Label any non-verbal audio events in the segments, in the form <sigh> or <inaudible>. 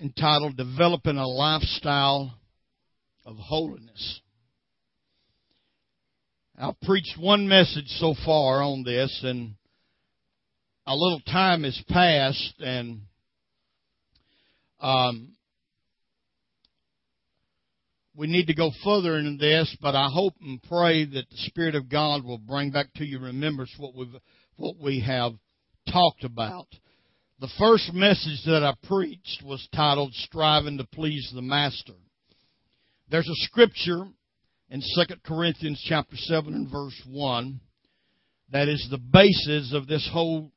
entitled Developing a Lifestyle of Holiness. I've preached one message so far on this, and a little time has passed, and um, we need to go further in this, but I hope and pray that the Spirit of God will bring back to your remembrance what we've what we have talked about. The first message that I preached was titled Striving to Please the Master. There's a scripture in 2 Corinthians chapter 7 and verse 1 that is the basis of this whole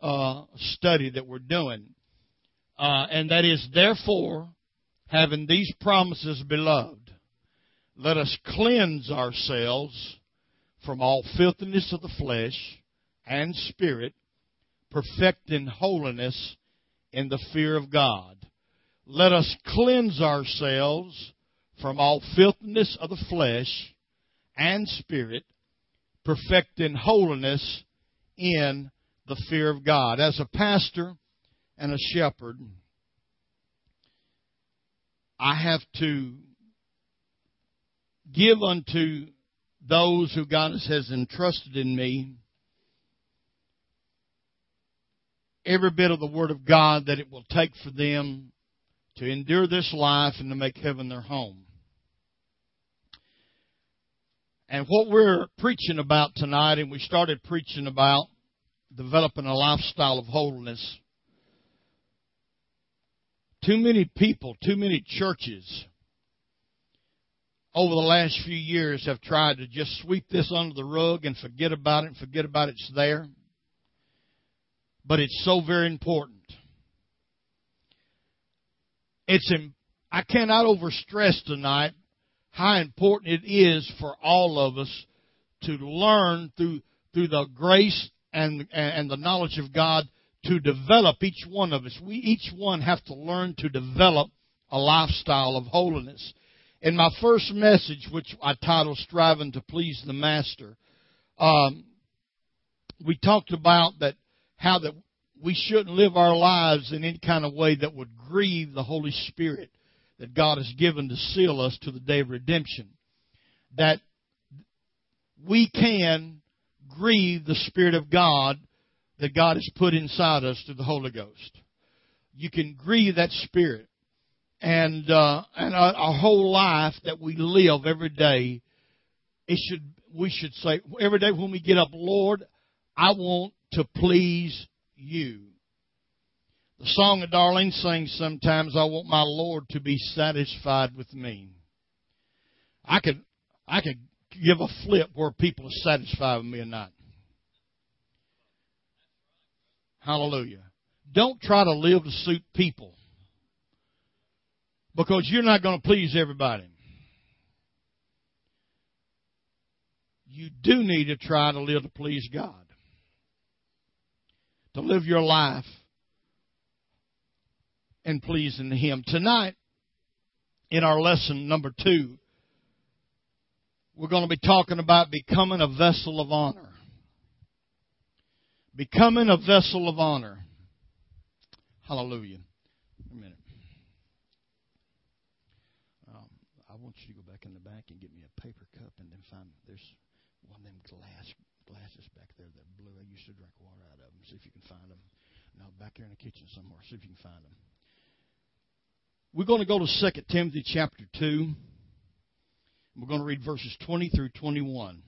uh, study that we're doing. Uh, and that is, therefore, having these promises, beloved, let us cleanse ourselves from all filthiness of the flesh and spirit, perfecting holiness in the fear of God. Let us cleanse ourselves from all filthiness of the flesh and spirit, perfecting holiness in the fear of God. As a pastor and a shepherd, I have to give unto those who God has entrusted in me every bit of the Word of God that it will take for them to endure this life and to make heaven their home. And what we're preaching about tonight, and we started preaching about developing a lifestyle of holiness. Too many people, too many churches over the last few years have tried to just sweep this under the rug and forget about it and forget about it's there but it's so very important. It's I cannot overstress tonight how important it is for all of us to learn through through the grace and and the knowledge of God to develop each one of us. We each one have to learn to develop a lifestyle of holiness. In my first message, which I titled "Striving to Please the Master," um, we talked about that how that we shouldn't live our lives in any kind of way that would grieve the Holy Spirit that God has given to seal us to the day of redemption. That we can grieve the Spirit of God that God has put inside us through the Holy Ghost. You can grieve that Spirit. And, uh, and our, our whole life that we live every day, it should, we should say, every day when we get up, Lord, I want to please you. The song that Darlene sings sometimes, I want my Lord to be satisfied with me. I could, I could give a flip where people are satisfied with me or not. Hallelujah. Don't try to live to suit people. Because you're not going to please everybody. You do need to try to live to please God to live your life and pleasing Him. Tonight, in our lesson number two, we're going to be talking about becoming a vessel of honor. Becoming a vessel of honor. Hallelujah. A minute. Um, I want you to go back in the back and get me a paper cup and then find there's one of them glass glasses back there that blue. I used to drink water out of them. See if you can find them. No, back here in the kitchen somewhere. See if you can find them. We're going to go to 2 Timothy chapter 2. We're going to read verses 20 through 21.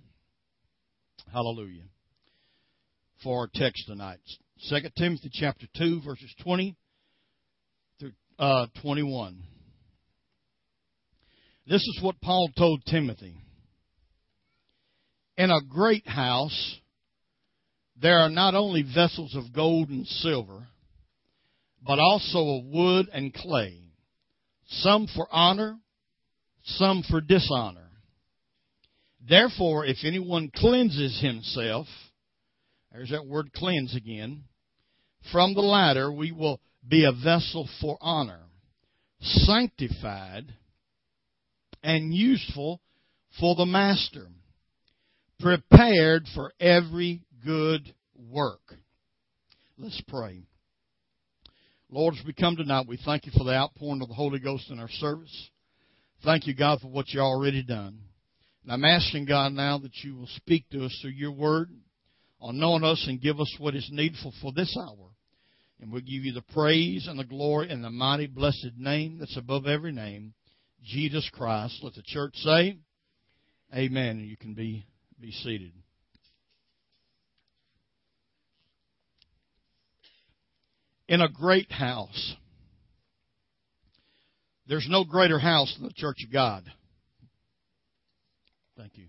Hallelujah. For our text tonight. 2 Timothy chapter 2, verses 20 through uh, 21. This is what Paul told Timothy. In a great house, there are not only vessels of gold and silver, but also of wood and clay, some for honor, some for dishonor. Therefore, if anyone cleanses himself, there's that word cleanse again, from the latter we will be a vessel for honor, sanctified and useful for the master, prepared for every good work. Let's pray. Lord, as we come tonight, we thank you for the outpouring of the Holy Ghost in our service. Thank you, God, for what you already done. And I'm asking, God, now that you will speak to us through your word, anoint us and give us what is needful for this hour. And we'll give you the praise and the glory in the mighty, blessed name that's above every name, Jesus Christ. Let the church say, Amen. And you can be, be seated. in a great house. There's no greater house than the church of God. Thank you.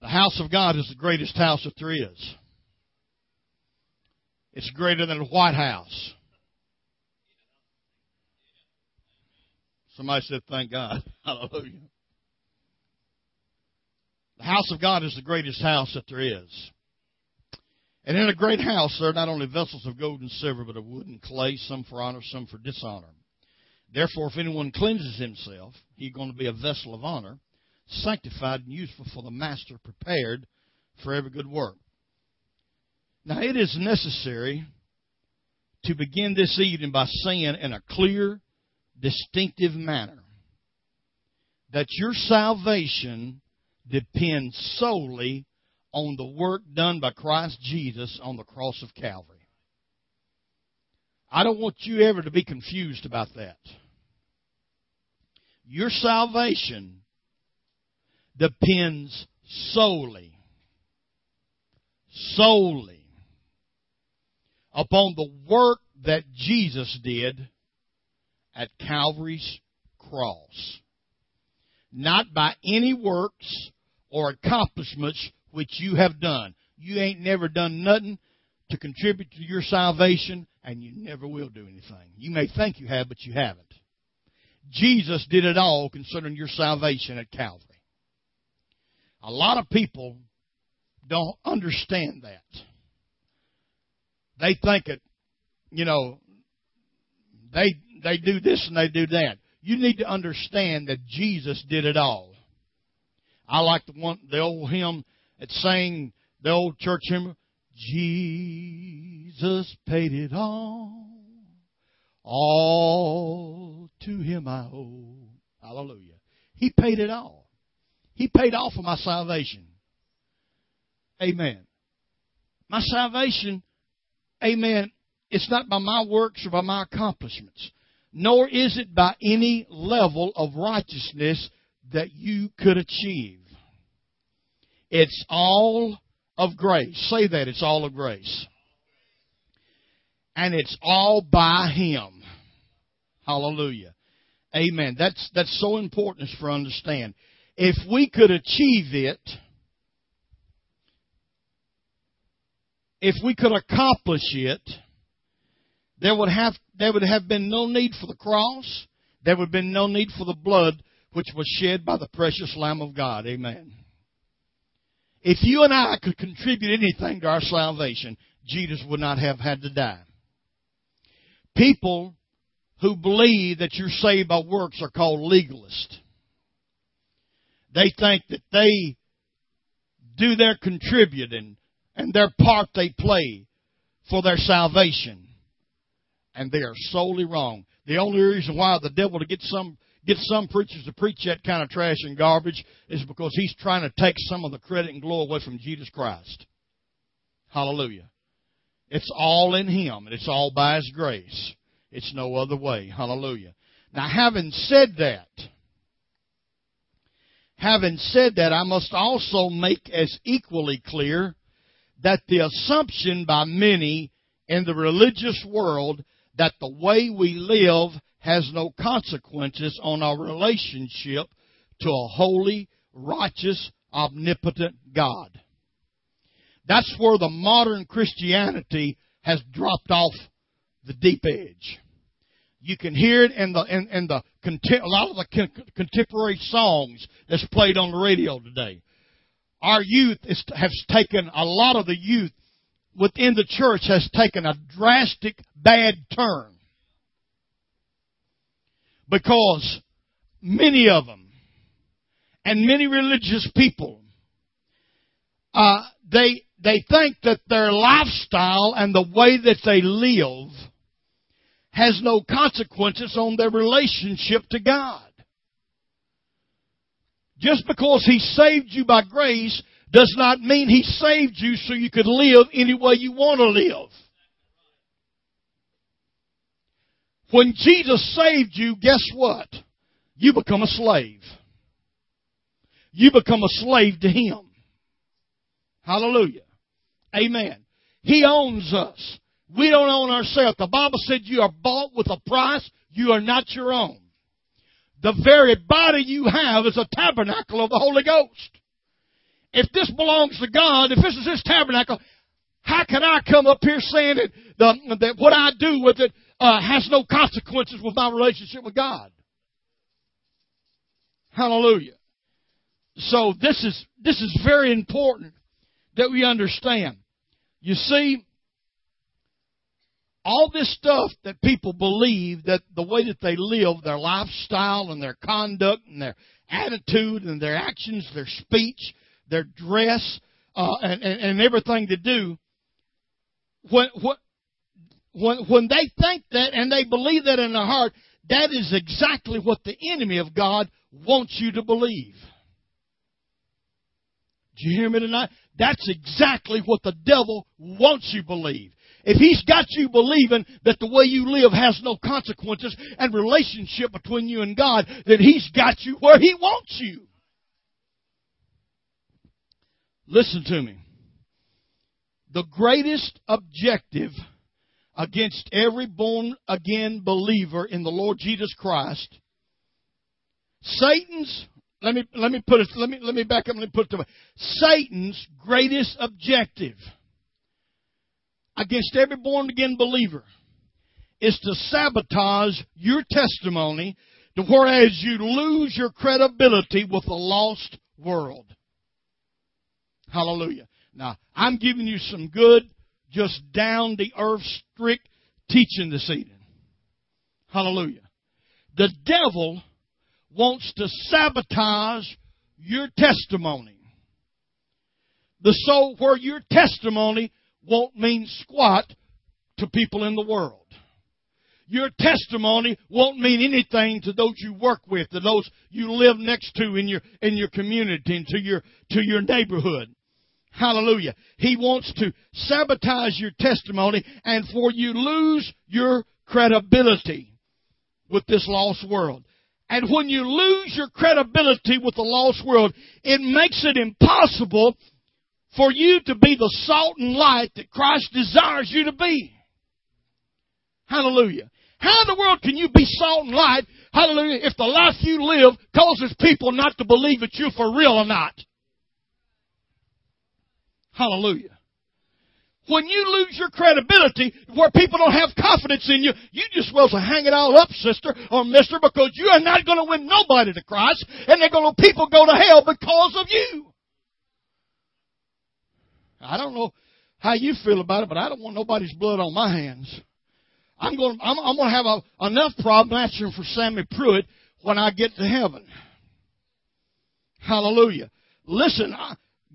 The house of God is the greatest house that there is. It's greater than the White House. Somebody said, Thank God. <laughs> Hallelujah. The house of God is the greatest house that there is. And in a great house there are not only vessels of gold and silver, but of wood and clay, some for honor, some for dishonor. Therefore, if anyone cleanses himself, he's going to be a vessel of honor, sanctified and useful for the master, prepared for every good work. Now, it is necessary to begin this evening by saying in a clear, distinctive manner that your salvation depends solely on the work done by Christ Jesus on the cross of Calvary. I don't want you ever to be confused about that. Your salvation depends solely, solely upon the work that Jesus did at Calvary's cross. Not by any works or accomplishments which you have done. You ain't never done nothing to contribute to your salvation, and you never will do anything. You may think you have, but you haven't. Jesus did it all concerning your salvation at Calvary. A lot of people don't understand that. They think it, you know, they they do this and they do that. You need to understand that Jesus did it all. I like the one the old hymn that sang the old church hymn, Jesus paid it all. All to him I owe. Hallelujah. He paid it all. He paid all for my salvation. Amen. My salvation, amen, it's not by my works or by my accomplishments, nor is it by any level of righteousness that you could achieve. It's all of grace. Say that. It's all of grace. And it's all by Him. Hallelujah. Amen. That's, that's so important for understand. If we could achieve it, if we could accomplish it, there would have, there would have been no need for the cross. There would have been no need for the blood which was shed by the precious Lamb of God. Amen. If you and I could contribute anything to our salvation, Jesus would not have had to die. People who believe that you're saved by works are called legalists. They think that they do their contributing and their part they play for their salvation. And they are solely wrong. The only reason why the devil to get some get some preachers to preach that kind of trash and garbage is because he's trying to take some of the credit and glory away from Jesus Christ. Hallelujah. It's all in Him, and it's all by His grace. It's no other way. Hallelujah. Now, having said that, having said that, I must also make as equally clear that the assumption by many in the religious world that the way we live has no consequences on our relationship to a holy, righteous, omnipotent God. That's where the modern Christianity has dropped off the deep edge. You can hear it in the in, in the a lot of the contemporary songs that's played on the radio today. Our youth is, has taken a lot of the youth within the church has taken a drastic bad turn because many of them and many religious people, uh, they, they think that their lifestyle and the way that they live has no consequences on their relationship to God. Just because He saved you by grace does not mean He saved you so you could live any way you want to live. When Jesus saved you, guess what? You become a slave. You become a slave to Him. Hallelujah. Amen. He owns us. We don't own ourselves. The Bible said you are bought with a price. You are not your own. The very body you have is a tabernacle of the Holy Ghost. If this belongs to God, if this is His tabernacle, how can I come up here saying that, the, that what I do with it uh, has no consequences with my relationship with God? Hallelujah. So this is this is very important that we understand. You see, all this stuff that people believe that the way that they live, their lifestyle and their conduct and their attitude and their actions, their speech, their dress, uh, and, and, and everything to do, when, when, when they think that and they believe that in their heart, that is exactly what the enemy of God wants you to believe. Do you hear me tonight? That's exactly what the devil wants you to believe. If he's got you believing that the way you live has no consequences and relationship between you and God, then he's got you where he wants you. Listen to me. The greatest objective against every born again believer in the Lord Jesus Christ, Satan's let me let me put it let me let me back up and put it to Satan's greatest objective against every born again believer is to sabotage your testimony to whereas you lose your credibility with the lost world. Hallelujah. Now, I'm giving you some good, just down the earth, strict teaching this evening. Hallelujah. The devil wants to sabotage your testimony. The soul where your testimony won't mean squat to people in the world. Your testimony won't mean anything to those you work with, to those you live next to in your, in your community and to your, to your neighborhood. Hallelujah. He wants to sabotage your testimony and for you lose your credibility with this lost world. And when you lose your credibility with the lost world, it makes it impossible for you to be the salt and light that Christ desires you to be. Hallelujah. How in the world can you be salt and light, hallelujah, if the life you live causes people not to believe that you're for real or not? Hallelujah. When you lose your credibility, where people don't have confidence in you, you just well to hang it all up, sister or mister, because you are not going to win nobody to Christ, and they're going to people go to hell because of you. I don't know how you feel about it, but I don't want nobody's blood on my hands. I'm going. I'm, I'm going to have a, enough problem answering for Sammy Pruitt when I get to heaven. Hallelujah. Listen,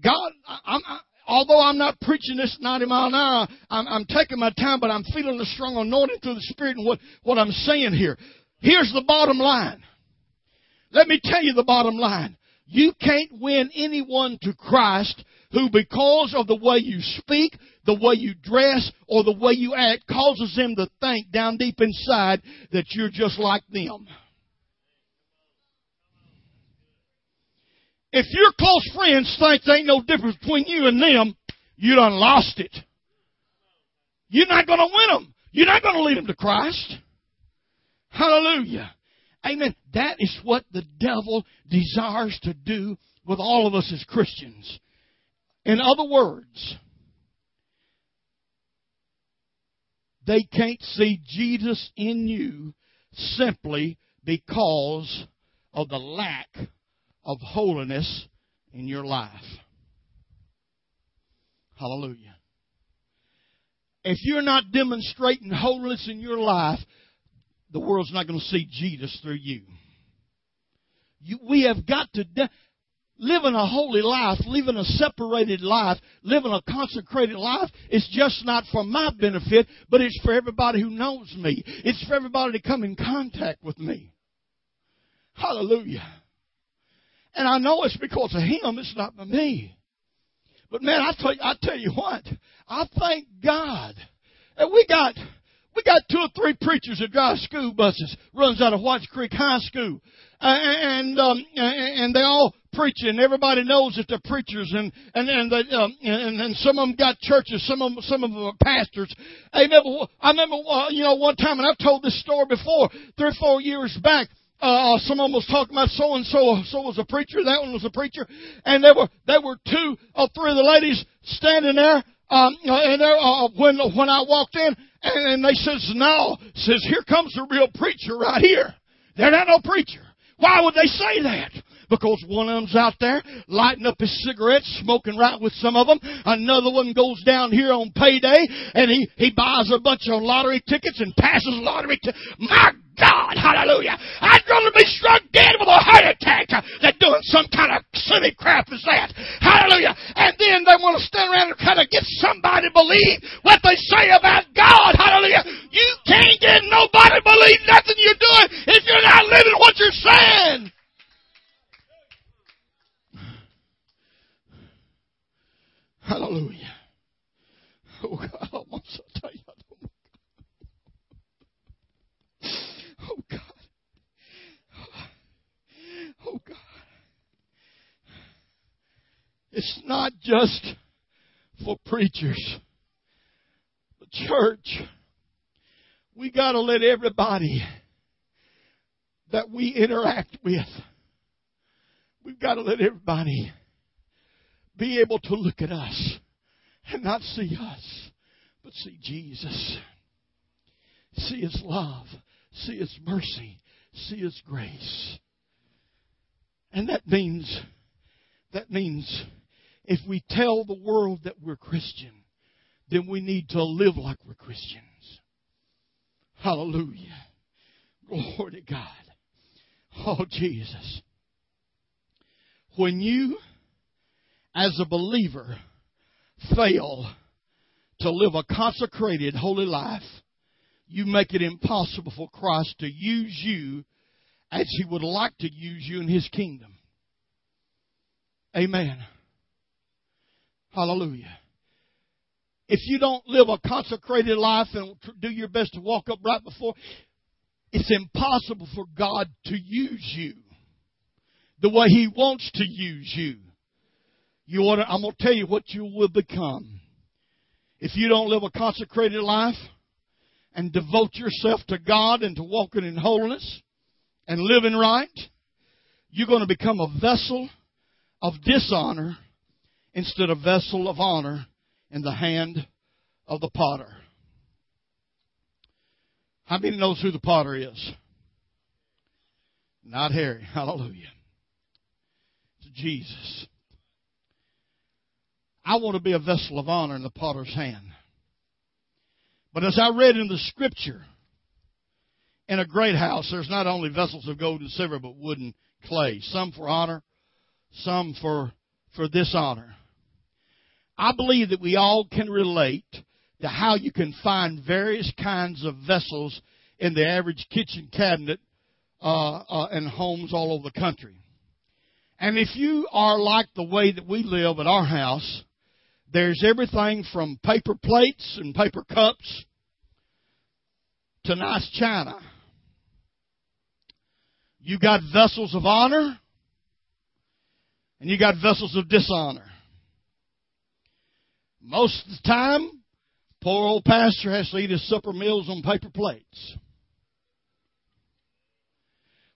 God, I, I, although I'm not preaching this 90 mile an hour, I'm, I'm taking my time, but I'm feeling the strong anointing through the Spirit and what, what I'm saying here. Here's the bottom line. Let me tell you the bottom line. You can't win anyone to Christ who, because of the way you speak, the way you dress, or the way you act, causes them to think down deep inside that you're just like them. If your close friends think there ain't no difference between you and them, you done lost it. You're not going to win them. You're not going to lead them to Christ. Hallelujah. Amen. That is what the devil desires to do with all of us as Christians. In other words, they can't see Jesus in you simply because of the lack of holiness in your life. Hallelujah. If you're not demonstrating holiness in your life, the world's not going to see Jesus through you. you we have got to. De- living a holy life, living a separated life, living a consecrated life It's just not for my benefit, but it's for everybody who knows me. It's for everybody to come in contact with me. Hallelujah. And I know it's because of him, it's not by me. But man, I tell you, I tell you what, I thank God that we got we got two or three preachers that drive school buses, runs out of Whites Creek High School, and um, and they all preaching. Everybody knows that they're preachers, and and and, they, um, and and some of them got churches. Some of them, some of them are pastors. I remember, I remember, uh, you know, one time, and I've told this story before, three or four years back. Uh, someone was talking about so and so, so was a preacher, that one was a preacher, and there were, there were two or three of the ladies standing there, um, and there, uh, when, when I walked in, and, and they says, no, says, here comes the real preacher right here. They're not no preacher. Why would they say that? Because one of them's out there lighting up his cigarettes, smoking right with some of them. Another one goes down here on payday and he, he buys a bunch of lottery tickets and passes lottery to, my God, hallelujah. I'd rather be struck dead with a heart attack than doing some kind of silly crap as that. Hallelujah. And then they want to stand around and try to get somebody to believe what they say about God. Hallelujah. You can't get nobody to believe nothing you're doing if you're not living what you're saying. Hallelujah. Oh God, I want to tell you. Oh God. Oh God. It's not just for preachers. The church, we gotta let everybody that we interact with, we've got to let everybody be able to look at us and not see us, but see Jesus. See His love. See His mercy. See His grace. And that means, that means if we tell the world that we're Christian, then we need to live like we're Christians. Hallelujah. Glory to God. Oh, Jesus. When you as a believer fail to live a consecrated, holy life, you make it impossible for Christ to use you as He would like to use you in His kingdom. Amen. Hallelujah. If you don't live a consecrated life and do your best to walk up right before, it's impossible for God to use you the way He wants to use you. You to, I'm going to tell you what you will become. If you don't live a consecrated life and devote yourself to God and to walking in holiness and living right, you're going to become a vessel of dishonor instead of vessel of honor in the hand of the potter. How many knows who the potter is? Not Harry. <laughs> Hallelujah. It's Jesus. I want to be a vessel of honor in the potter's hand. But as I read in the scripture, in a great house, there's not only vessels of gold and silver, but wood and clay. Some for honor, some for, for dishonor. I believe that we all can relate to how you can find various kinds of vessels in the average kitchen cabinet uh, uh, in homes all over the country. And if you are like the way that we live at our house, there's everything from paper plates and paper cups to nice china. You got vessels of honor and you got vessels of dishonor. Most of the time, poor old pastor has to eat his supper meals on paper plates.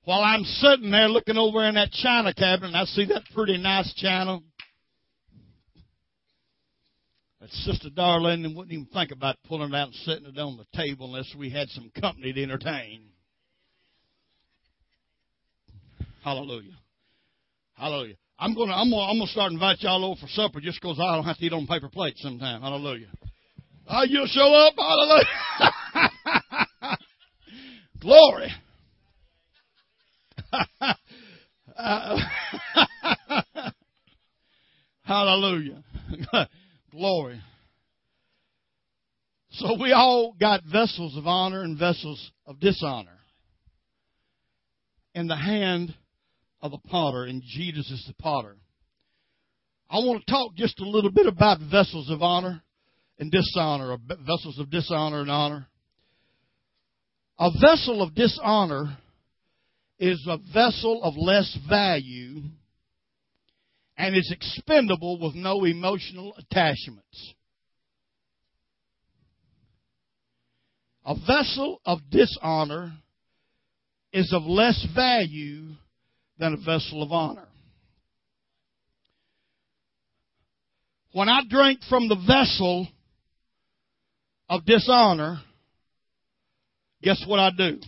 While I'm sitting there looking over in that china cabinet, I see that pretty nice china that Sister Darlene wouldn't even think about pulling it out and setting it on the table unless we had some company to entertain. Hallelujah. Hallelujah. I'm gonna I'm gonna I'm gonna start inviting y'all over for supper just because I don't have to eat on paper plates sometime. Hallelujah. Oh, you'll show up. Hallelujah. <laughs> Glory. uh, <laughs> Hallelujah. <laughs> Glory. So we all got vessels of honor and vessels of dishonor in the hand of the potter, and Jesus is the potter. I want to talk just a little bit about vessels of honor and dishonor, or vessels of dishonor and honor. A vessel of dishonor is a vessel of less value and is expendable with no emotional attachments. A vessel of dishonor is of less value than a vessel of honor. When I drink from the vessel of dishonor, guess what I do?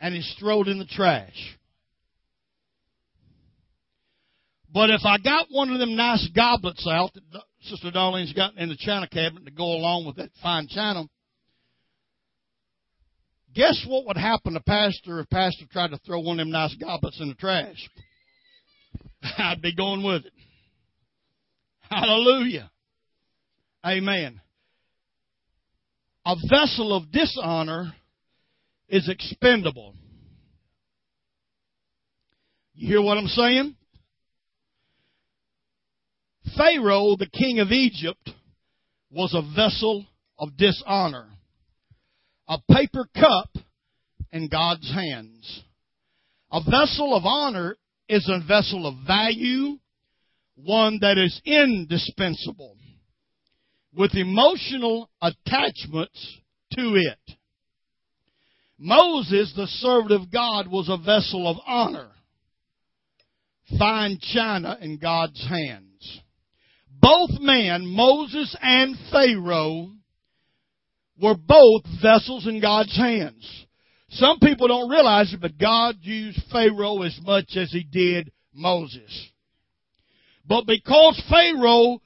And it's thrown in the trash. But if I got one of them nice goblets out that Sister Darlene's got in the china cabinet to go along with that fine china, guess what would happen to Pastor if Pastor tried to throw one of them nice goblets in the trash? <laughs> I'd be going with it. Hallelujah. Amen. A vessel of dishonor is expendable. You hear what I'm saying? Pharaoh, the king of Egypt, was a vessel of dishonor. A paper cup in God's hands. A vessel of honor is a vessel of value, one that is indispensable, with emotional attachments to it. Moses, the servant of God, was a vessel of honor, fine china in God's hands both men, Moses and Pharaoh, were both vessels in God's hands. Some people don't realize it, but God used Pharaoh as much as he did Moses. But because Pharaoh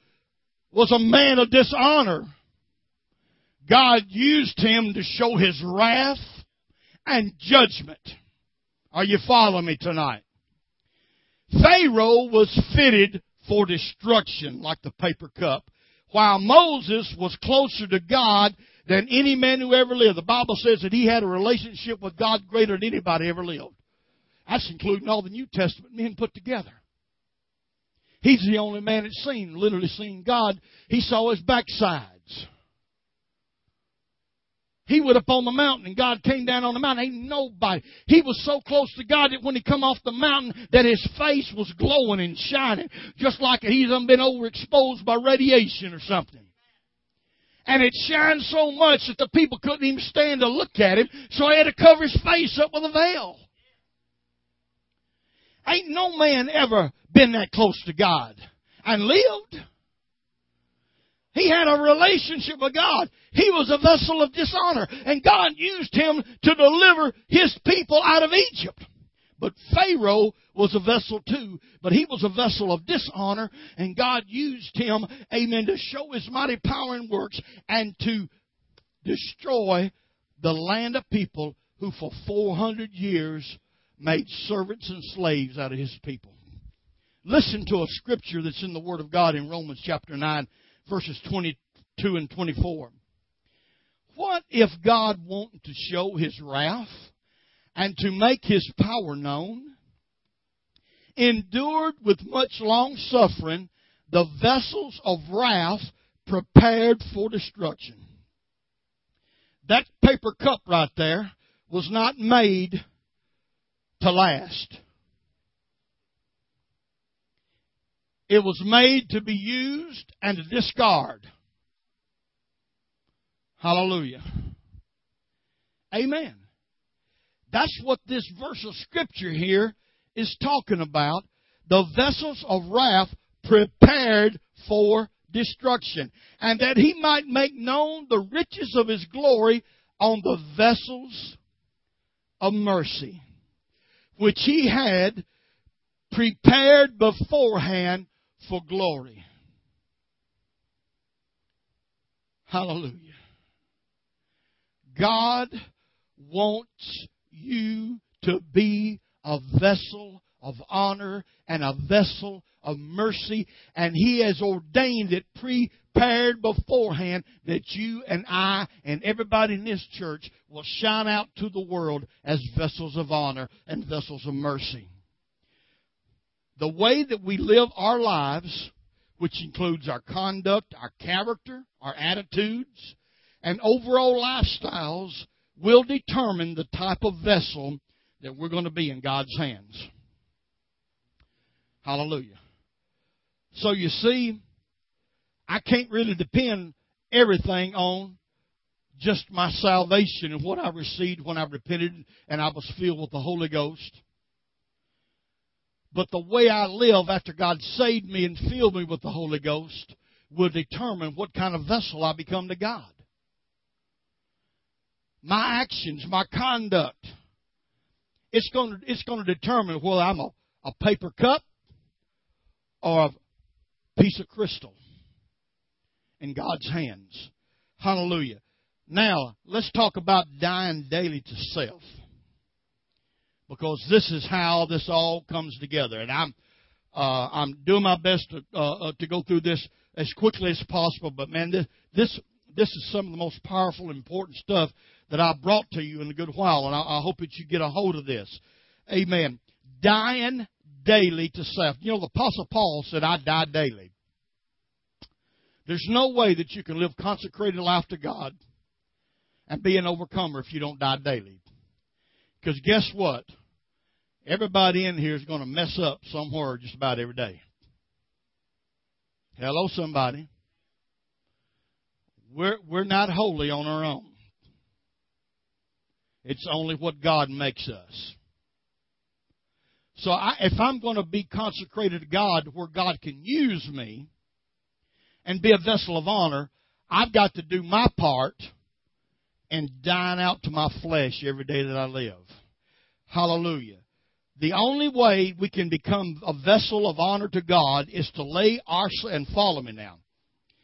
was a man of dishonor, God used him to show his wrath and judgment. Are you following me tonight? Pharaoh was fitted for destruction, like the paper cup. While Moses was closer to God than any man who ever lived. The Bible says that he had a relationship with God greater than anybody ever lived. That's including all the New Testament men put together. He's the only man that's seen, literally seen God. He saw his backsides. He went up on the mountain and God came down on the mountain. Ain't nobody. He was so close to God that when he come off the mountain that his face was glowing and shining. Just like he's been overexposed by radiation or something. And it shined so much that the people couldn't even stand to look at him, so he had to cover his face up with a veil. Ain't no man ever been that close to God and lived. He had a relationship with God. He was a vessel of dishonor, and God used him to deliver his people out of Egypt. But Pharaoh was a vessel too, but he was a vessel of dishonor, and God used him, amen, to show his mighty power and works and to destroy the land of people who for 400 years made servants and slaves out of his people. Listen to a scripture that's in the Word of God in Romans chapter 9 verses 22 and 24. What if God wanted to show his wrath and to make his power known? Endured with much long suffering the vessels of wrath prepared for destruction. That paper cup right there was not made to last. It was made to be used and to discard. Hallelujah. Amen. That's what this verse of scripture here is talking about. The vessels of wrath prepared for destruction. And that he might make known the riches of his glory on the vessels of mercy, which he had prepared beforehand for glory. Hallelujah. God wants you to be a vessel of honor and a vessel of mercy, and He has ordained it prepared beforehand that you and I and everybody in this church will shine out to the world as vessels of honor and vessels of mercy. The way that we live our lives, which includes our conduct, our character, our attitudes, and overall lifestyles, will determine the type of vessel that we're going to be in God's hands. Hallelujah. So you see, I can't really depend everything on just my salvation and what I received when I repented and I was filled with the Holy Ghost. But the way I live after God saved me and filled me with the Holy Ghost will determine what kind of vessel I become to God. My actions, my conduct, it's going to, it's going to determine whether I'm a, a paper cup or a piece of crystal in God's hands. Hallelujah. Now, let's talk about dying daily to self. Because this is how this all comes together. And I'm, uh, I'm doing my best to, uh, uh, to go through this as quickly as possible. But man, this, this, this is some of the most powerful, important stuff that I brought to you in a good while. And I, I hope that you get a hold of this. Amen. Dying daily to self. You know, the Apostle Paul said, I die daily. There's no way that you can live consecrated life to God and be an overcomer if you don't die daily. Because guess what? Everybody in here is going to mess up somewhere just about every day. Hello, somebody. We're, we're not holy on our own. It's only what God makes us. So I, if I'm going to be consecrated to God where God can use me and be a vessel of honor, I've got to do my part and dine out to my flesh every day that I live. Hallelujah. The only way we can become a vessel of honor to God is to lay our and follow me now.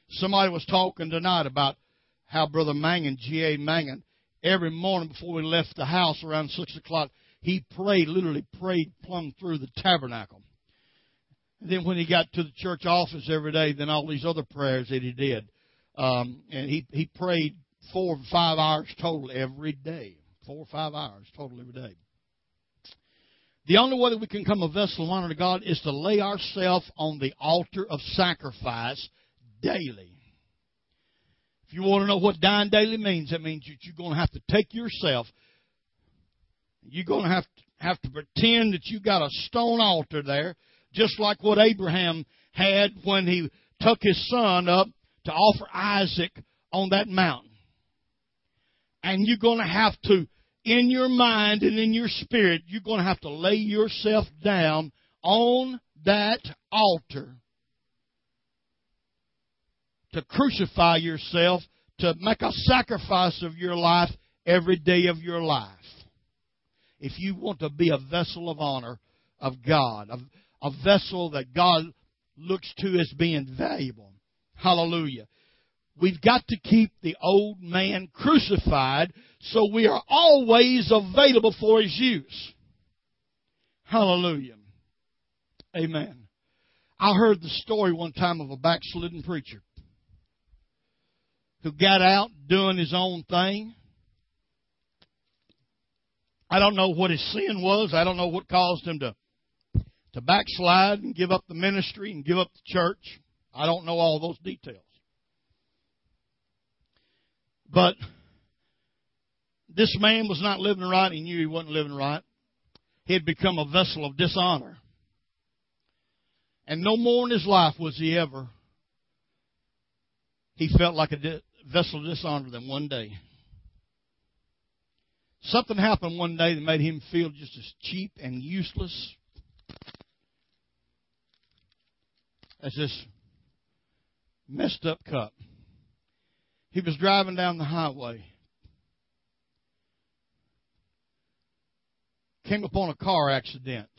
Somebody was talking tonight about how Brother Mangun, G.A. Mangun, every morning before we left the house around six o'clock, he prayed, literally prayed plumb through the tabernacle. And then when he got to the church office every day, then all these other prayers that he did. Um, and he, he prayed four or five hours total every day. Four or five hours total every day. The only way that we can come a vessel of honor to God is to lay ourselves on the altar of sacrifice daily. If you want to know what dying daily means, that means that you're going to have to take yourself you're going to have to, have to pretend that you got a stone altar there, just like what Abraham had when he took his son up to offer Isaac on that mountain. And you're going to have to, in your mind and in your spirit, you're going to have to lay yourself down on that altar to crucify yourself, to make a sacrifice of your life every day of your life if you want to be a vessel of honor of God, a, a vessel that God looks to as being valuable. Hallelujah. We've got to keep the old man crucified so we are always available for his use. Hallelujah. Amen. I heard the story one time of a backslidden preacher who got out doing his own thing I don't know what his sin was. I don't know what caused him to to backslide and give up the ministry and give up the church. I don't know all those details. But this man was not living right. He knew he wasn't living right. He had become a vessel of dishonor. And no more in his life was he ever, he felt like a vessel of dishonor than one day. Something happened one day that made him feel just as cheap and useless as this messed up cup. He was driving down the highway. Came upon a car accident.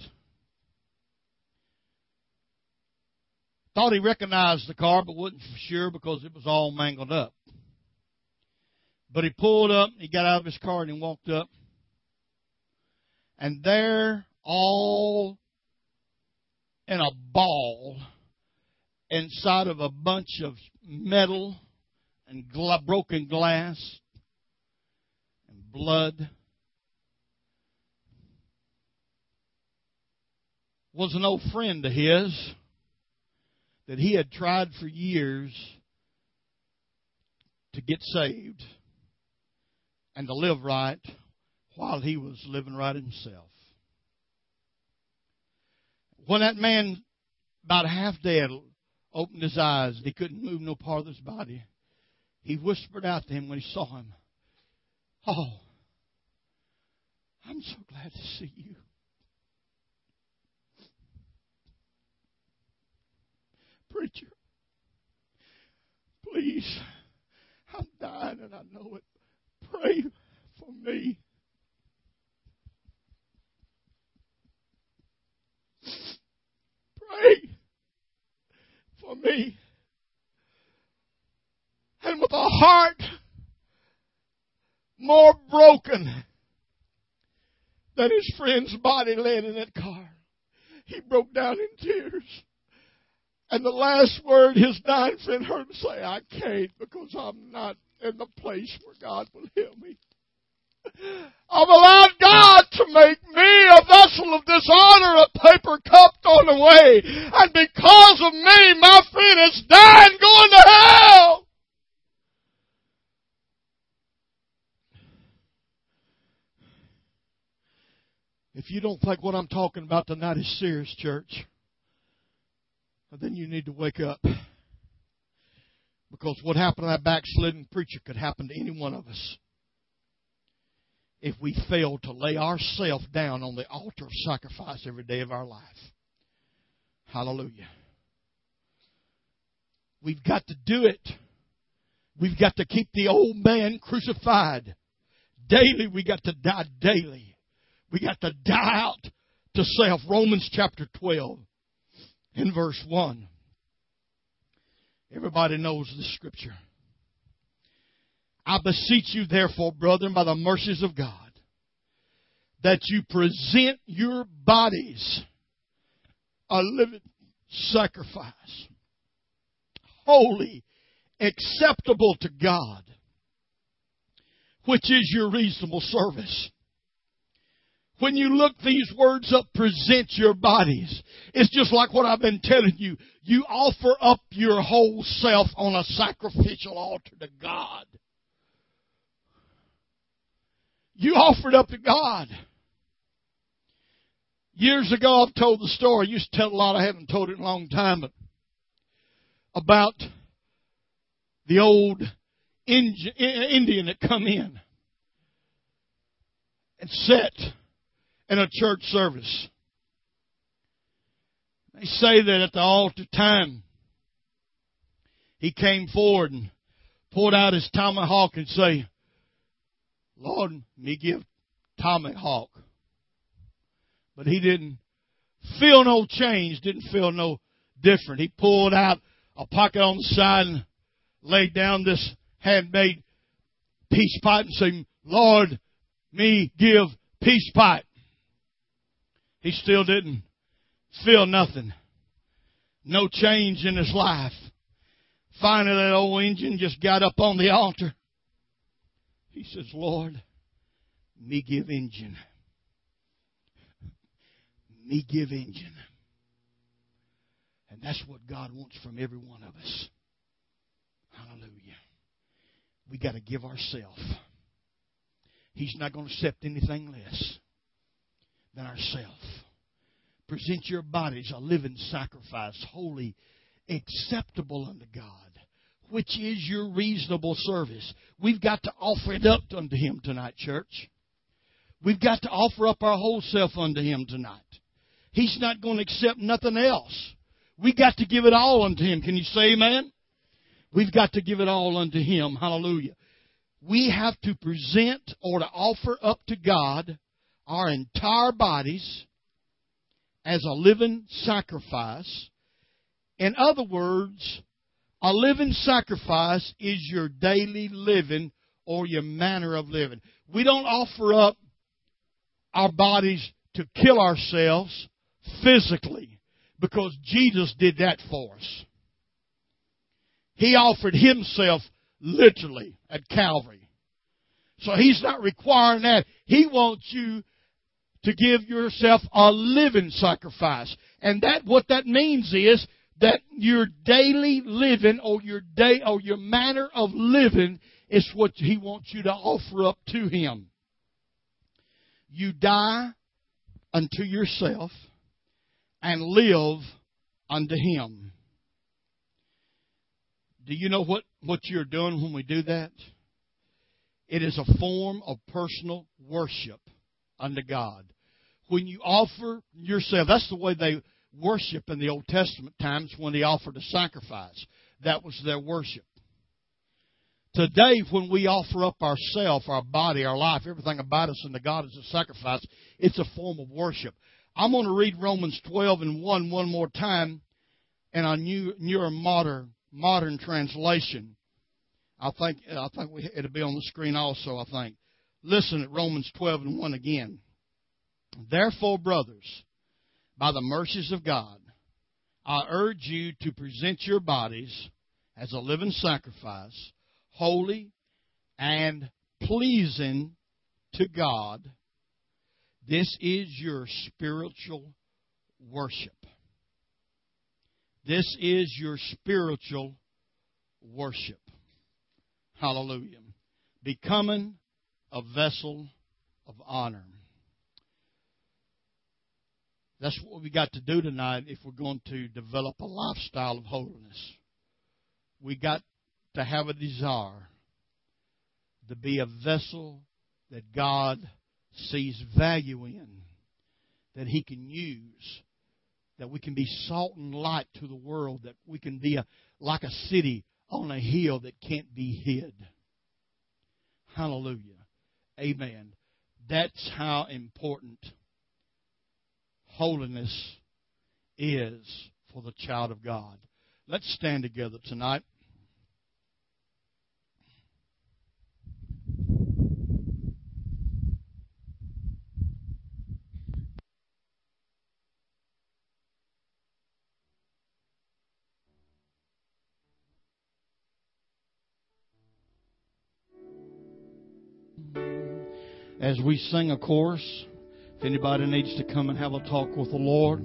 Thought he recognized the car, but wasn't sure because it was all mangled up. But he pulled up, he got out of his car and he walked up. And there all in a ball inside of a bunch of metal and gla- broken glass and blood. Was an old friend of his that he had tried for years to get saved and to live right while he was living right himself. When that man, about half dead, opened his eyes he couldn't move no part of his body, he whispered out to him when he saw him, Oh, I'm so glad to see you. Preacher, please, I'm dying and I know it. Pray for me. Pray for me. And with a heart more broken than his friend's body laying in that car, he broke down in tears. And the last word his dying friend heard him say, I can't because I'm not in the place where God will heal me. I've allowed God to make me a vessel of dishonor, a paper cup thrown away. And because of me, my friend is dying going to hell. If you don't think what I'm talking about tonight is serious, church, then you need to wake up. Because what happened to that backslidden preacher could happen to any one of us if we fail to lay ourselves down on the altar of sacrifice every day of our life. Hallelujah. We've got to do it. We've got to keep the old man crucified. Daily, we got to die daily. We got to die out to self. Romans chapter 12 in verse 1. Everybody knows the scripture. I beseech you, therefore, brethren, by the mercies of God, that you present your bodies a living sacrifice, holy, acceptable to God, which is your reasonable service. When you look these words up, present your bodies. It's just like what I've been telling you. You offer up your whole self on a sacrificial altar to God. You offer it up to God. Years ago, I've told the story. I used to tell a lot. I haven't told it in a long time, but about the old Indian that come in and sat in a church service. They say that at the altar time, he came forward and pulled out his tomahawk and say, Lord, me give tomahawk. But he didn't feel no change, didn't feel no different. He pulled out a pocket on the side and laid down this handmade peace pipe and said, Lord, me give peace pipe. He still didn't feel nothing. No change in his life. Finally, that old Indian just got up on the altar. He says, Lord, me give Injun. Me give Injun. And that's what God wants from every one of us. Hallelujah. We got to give ourselves. He's not going to accept anything less than ourselves. Present your bodies a living sacrifice, holy, acceptable unto God, which is your reasonable service. We've got to offer it up unto Him tonight, church. We've got to offer up our whole self unto Him tonight. He's not going to accept nothing else. We got to give it all unto Him. Can you say amen? We've got to give it all unto Him. Hallelujah. We have to present or to offer up to God our entire bodies as a living sacrifice. In other words, a living sacrifice is your daily living or your manner of living. We don't offer up our bodies to kill ourselves physically because Jesus did that for us. He offered himself literally at Calvary. So he's not requiring that. He wants you to give yourself a living sacrifice. And that, what that means is that your daily living or your day or your manner of living is what he wants you to offer up to him. You die unto yourself and live unto him. Do you know what, what you're doing when we do that? It is a form of personal worship unto God. When you offer yourself, that's the way they worship in the Old Testament times when they offered a sacrifice. That was their worship. Today, when we offer up ourself, our body, our life, everything about us unto God as a sacrifice, it's a form of worship. I'm going to read Romans 12 and 1 one more time in a new, newer modern, modern translation. I think, I think we, it'll be on the screen also, I think. Listen at Romans 12 and 1 again. Therefore, brothers, by the mercies of God, I urge you to present your bodies as a living sacrifice, holy and pleasing to God. This is your spiritual worship. This is your spiritual worship. Hallelujah. Becoming a vessel of honor. That's what we got to do tonight if we're going to develop a lifestyle of holiness. We got to have a desire to be a vessel that God sees value in, that He can use, that we can be salt and light to the world, that we can be a, like a city on a hill that can't be hid. Hallelujah. Amen. That's how important holiness is for the child of God. Let's stand together tonight. As we sing a chorus, if anybody needs to come and have a talk with the Lord,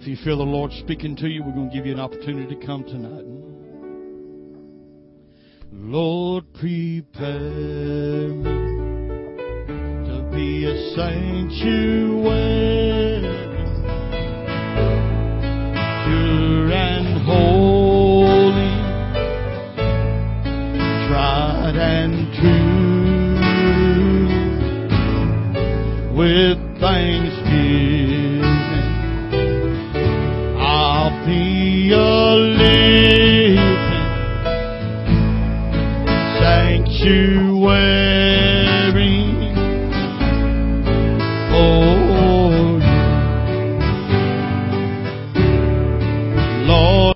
if you feel the Lord speaking to you, we're going to give you an opportunity to come tonight. Lord, prepare me to be a sanctuary, with thanksgiving.